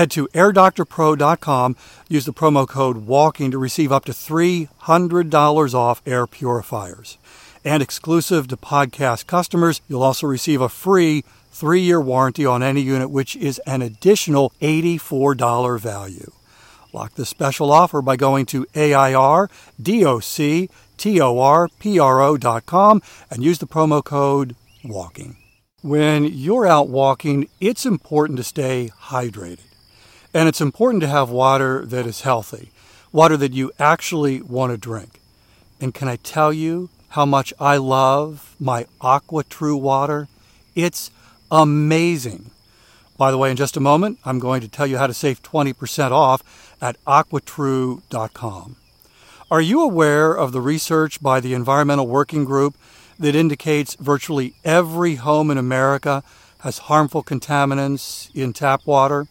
Head to airdoctorpro.com, use the promo code WALKING to receive up to $300 off air purifiers. And exclusive to podcast customers, you'll also receive a free three year warranty on any unit, which is an additional $84 value. Lock this special offer by going to AIRDOCTORPRO.com and use the promo code WALKING. When you're out walking, it's important to stay hydrated. And it's important to have water that is healthy, water that you actually want to drink. And can I tell you how much I love my AquaTru water? It's amazing. By the way, in just a moment, I'm going to tell you how to save 20% off at aquatru.com. Are you aware of the research by the Environmental Working Group that indicates virtually every home in America has harmful contaminants in tap water?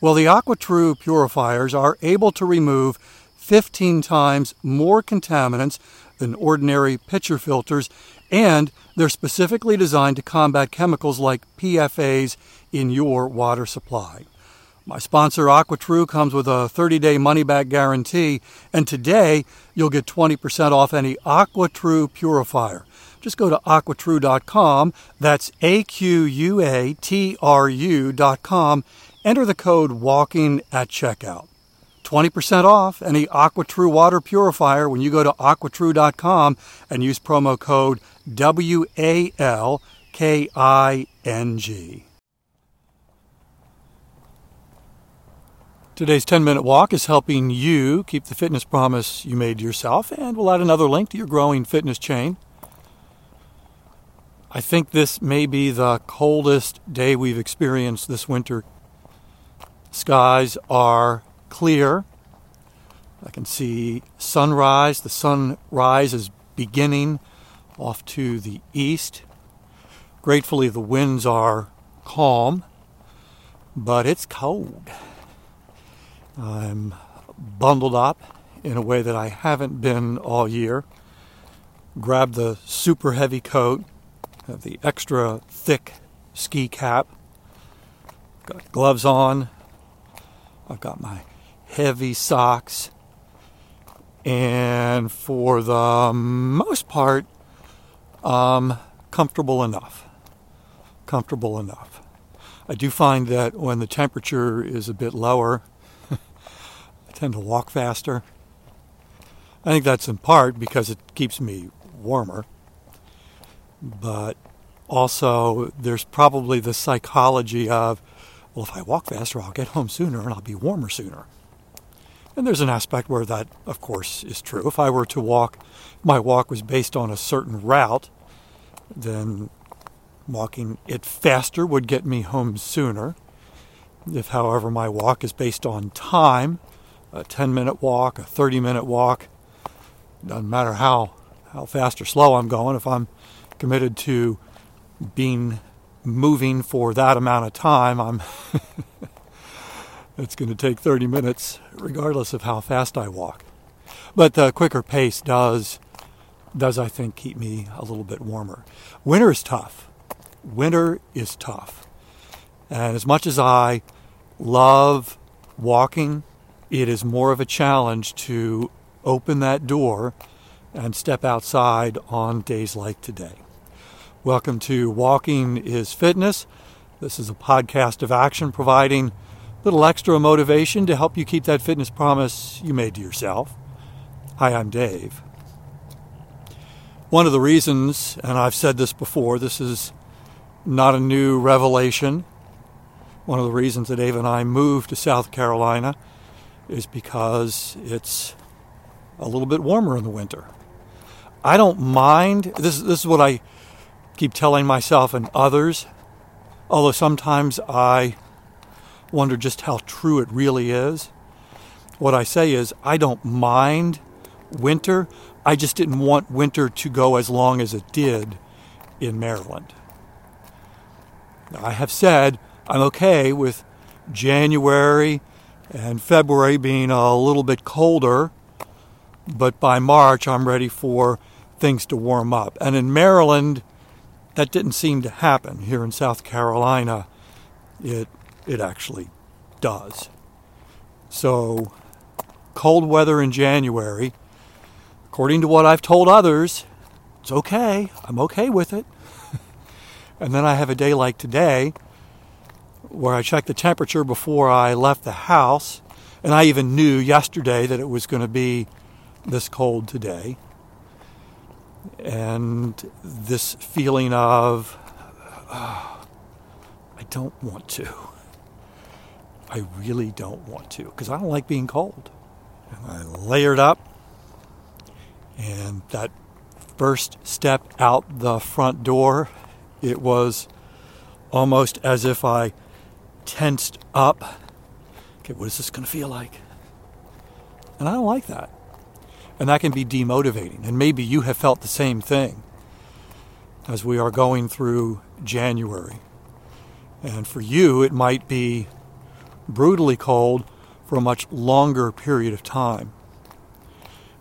Well, the AquaTru purifiers are able to remove 15 times more contaminants than ordinary pitcher filters, and they're specifically designed to combat chemicals like PFAs in your water supply. My sponsor, AquaTru, comes with a 30 day money back guarantee, and today you'll get 20% off any AquaTru purifier. Just go to aquatru.com, that's A Q U A T R U.com, enter the code WALKING at checkout. 20% off any AquaTru water purifier when you go to aquatru.com and use promo code W A L K I N G. Today's 10 minute walk is helping you keep the fitness promise you made to yourself, and we'll add another link to your growing fitness chain. I think this may be the coldest day we've experienced this winter. Skies are clear. I can see sunrise. The sunrise is beginning off to the east. Gratefully, the winds are calm, but it's cold. I'm bundled up in a way that I haven't been all year. Grabbed the super heavy coat, the extra thick ski cap, got gloves on, I've got my heavy socks, and for the most part, um, comfortable enough. Comfortable enough. I do find that when the temperature is a bit lower, I tend to walk faster. I think that's in part because it keeps me warmer. But also, there's probably the psychology of, well, if I walk faster, I'll get home sooner and I'll be warmer sooner. And there's an aspect where that, of course, is true. If I were to walk, my walk was based on a certain route, then walking it faster would get me home sooner. If, however, my walk is based on time, a 10 minute walk, a 30 minute walk. Doesn't matter how, how fast or slow I'm going, if I'm committed to being moving for that amount of time, I'm it's going to take 30 minutes regardless of how fast I walk. But the quicker pace does does I think keep me a little bit warmer. Winter is tough. Winter is tough. And as much as I love walking it is more of a challenge to open that door and step outside on days like today. Welcome to Walking is Fitness. This is a podcast of action providing a little extra motivation to help you keep that fitness promise you made to yourself. Hi, I'm Dave. One of the reasons, and I've said this before, this is not a new revelation. One of the reasons that Dave and I moved to South Carolina is because it's a little bit warmer in the winter. I don't mind. This, this is what I keep telling myself and others, although sometimes I wonder just how true it really is. What I say is, I don't mind winter. I just didn't want winter to go as long as it did in Maryland. I have said I'm okay with January and February being a little bit colder, but by March I'm ready for things to warm up. And in Maryland, that didn't seem to happen. Here in South Carolina, it it actually does. So, cold weather in January according to what I've told others, it's okay. I'm okay with it. and then I have a day like today where I checked the temperature before I left the house, and I even knew yesterday that it was going to be this cold today. And this feeling of, oh, I don't want to. I really don't want to because I don't like being cold. And I layered up and that first step out the front door, it was almost as if I tensed up. Okay, what is this going to feel like? And I don't like that. And that can be demotivating. And maybe you have felt the same thing as we are going through January. And for you, it might be brutally cold for a much longer period of time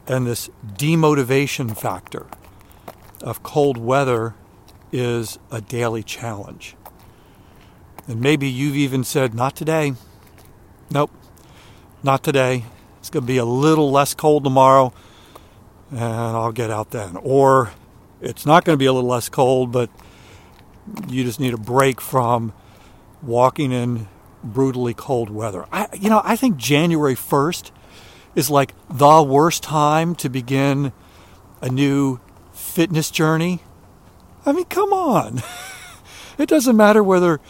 and this demotivation factor of cold weather is a daily challenge. And maybe you've even said, Not today. Nope, not today. It's going to be a little less cold tomorrow, and I'll get out then. Or it's not going to be a little less cold, but you just need a break from walking in brutally cold weather. I, you know, I think January 1st is like the worst time to begin a new fitness journey. I mean, come on. it doesn't matter whether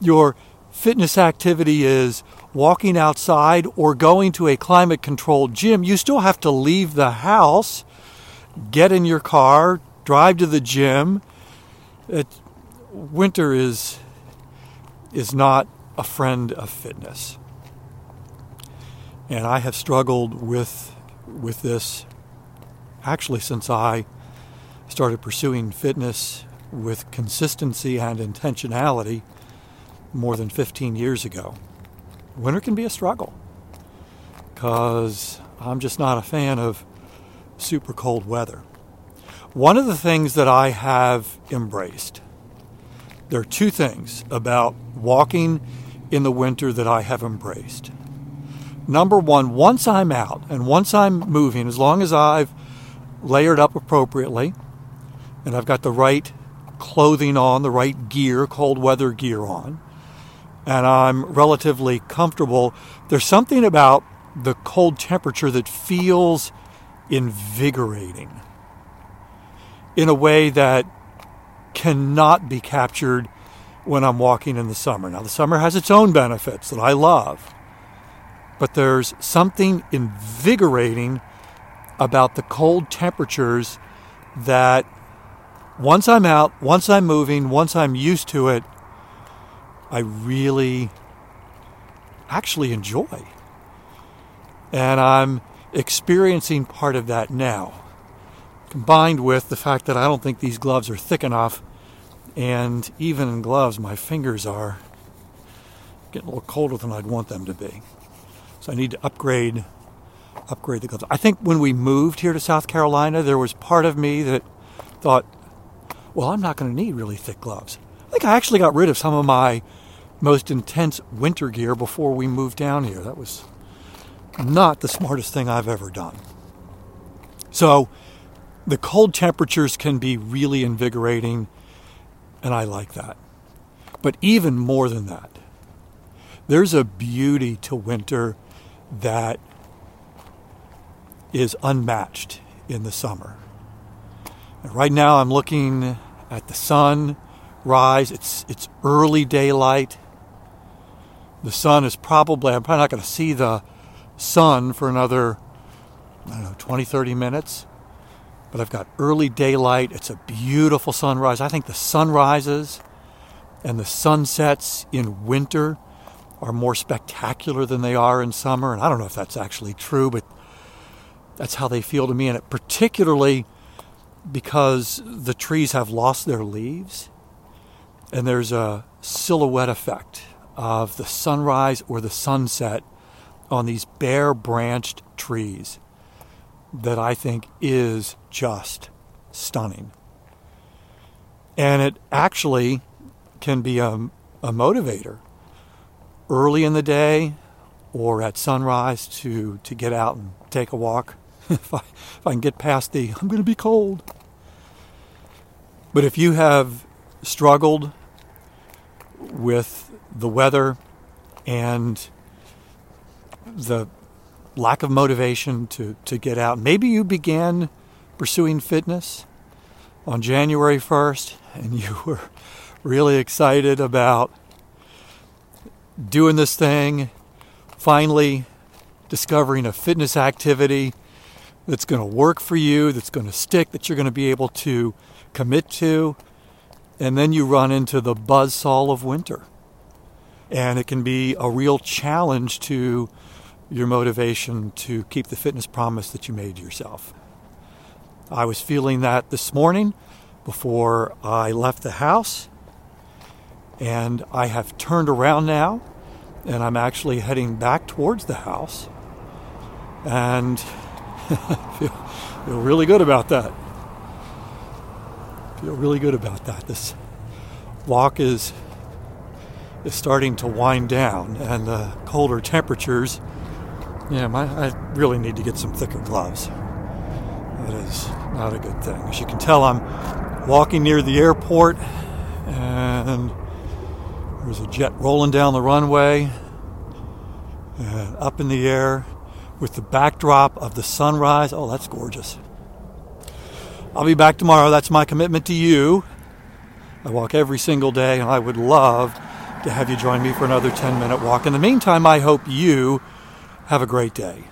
your fitness activity is walking outside or going to a climate controlled gym. You still have to leave the house, get in your car, drive to the gym. It, winter is is not a friend of fitness and I have struggled with with this actually since I started pursuing fitness with consistency and intentionality more than 15 years ago. Winter can be a struggle because I'm just not a fan of super cold weather. One of the things that I have embraced, there are two things about walking in the winter that I have embraced number one, once I'm out and once I'm moving, as long as I've layered up appropriately and I've got the right clothing on, the right gear, cold weather gear on, and I'm relatively comfortable, there's something about the cold temperature that feels invigorating in a way that cannot be captured when I'm walking in the summer. Now, the summer has its own benefits that I love but there's something invigorating about the cold temperatures that once I'm out, once I'm moving, once I'm used to it, I really actually enjoy. And I'm experiencing part of that now, combined with the fact that I don't think these gloves are thick enough. And even in gloves, my fingers are getting a little colder than I'd want them to be. So I need to upgrade upgrade the gloves. I think when we moved here to South Carolina, there was part of me that thought, well, I'm not going to need really thick gloves. I think I actually got rid of some of my most intense winter gear before we moved down here. That was not the smartest thing I've ever done. So the cold temperatures can be really invigorating, and I like that. But even more than that, there's a beauty to winter that is unmatched in the summer. right now I'm looking at the sun rise. It's it's early daylight. The sun is probably I'm probably not going to see the sun for another I don't know 20 30 minutes. But I've got early daylight. It's a beautiful sunrise. I think the sunrises and the sunsets in winter are more spectacular than they are in summer. And I don't know if that's actually true, but that's how they feel to me. And it particularly because the trees have lost their leaves and there's a silhouette effect of the sunrise or the sunset on these bare branched trees that I think is just stunning. And it actually can be a, a motivator early in the day or at sunrise to, to get out and take a walk. if, I, if I can get past the, I'm going to be cold. But if you have struggled with the weather and the lack of motivation to, to get out. Maybe you began pursuing fitness on January 1st and you were really excited about doing this thing, finally discovering a fitness activity that's going to work for you, that's going to stick, that you're going to be able to commit to, and then you run into the buzzsaw of winter. And it can be a real challenge to your motivation to keep the fitness promise that you made yourself. I was feeling that this morning before I left the house, and I have turned around now, and I'm actually heading back towards the house, and feel, feel really good about that. Feel really good about that. This walk is is starting to wind down, and the colder temperatures yeah, my, I really need to get some thicker gloves. That is not a good thing. As you can tell, I'm walking near the airport, and there's a jet rolling down the runway, and up in the air with the backdrop of the sunrise. Oh, that's gorgeous. I'll be back tomorrow. That's my commitment to you. I walk every single day, and I would love to have you join me for another 10 minute walk. In the meantime, I hope you have a great day.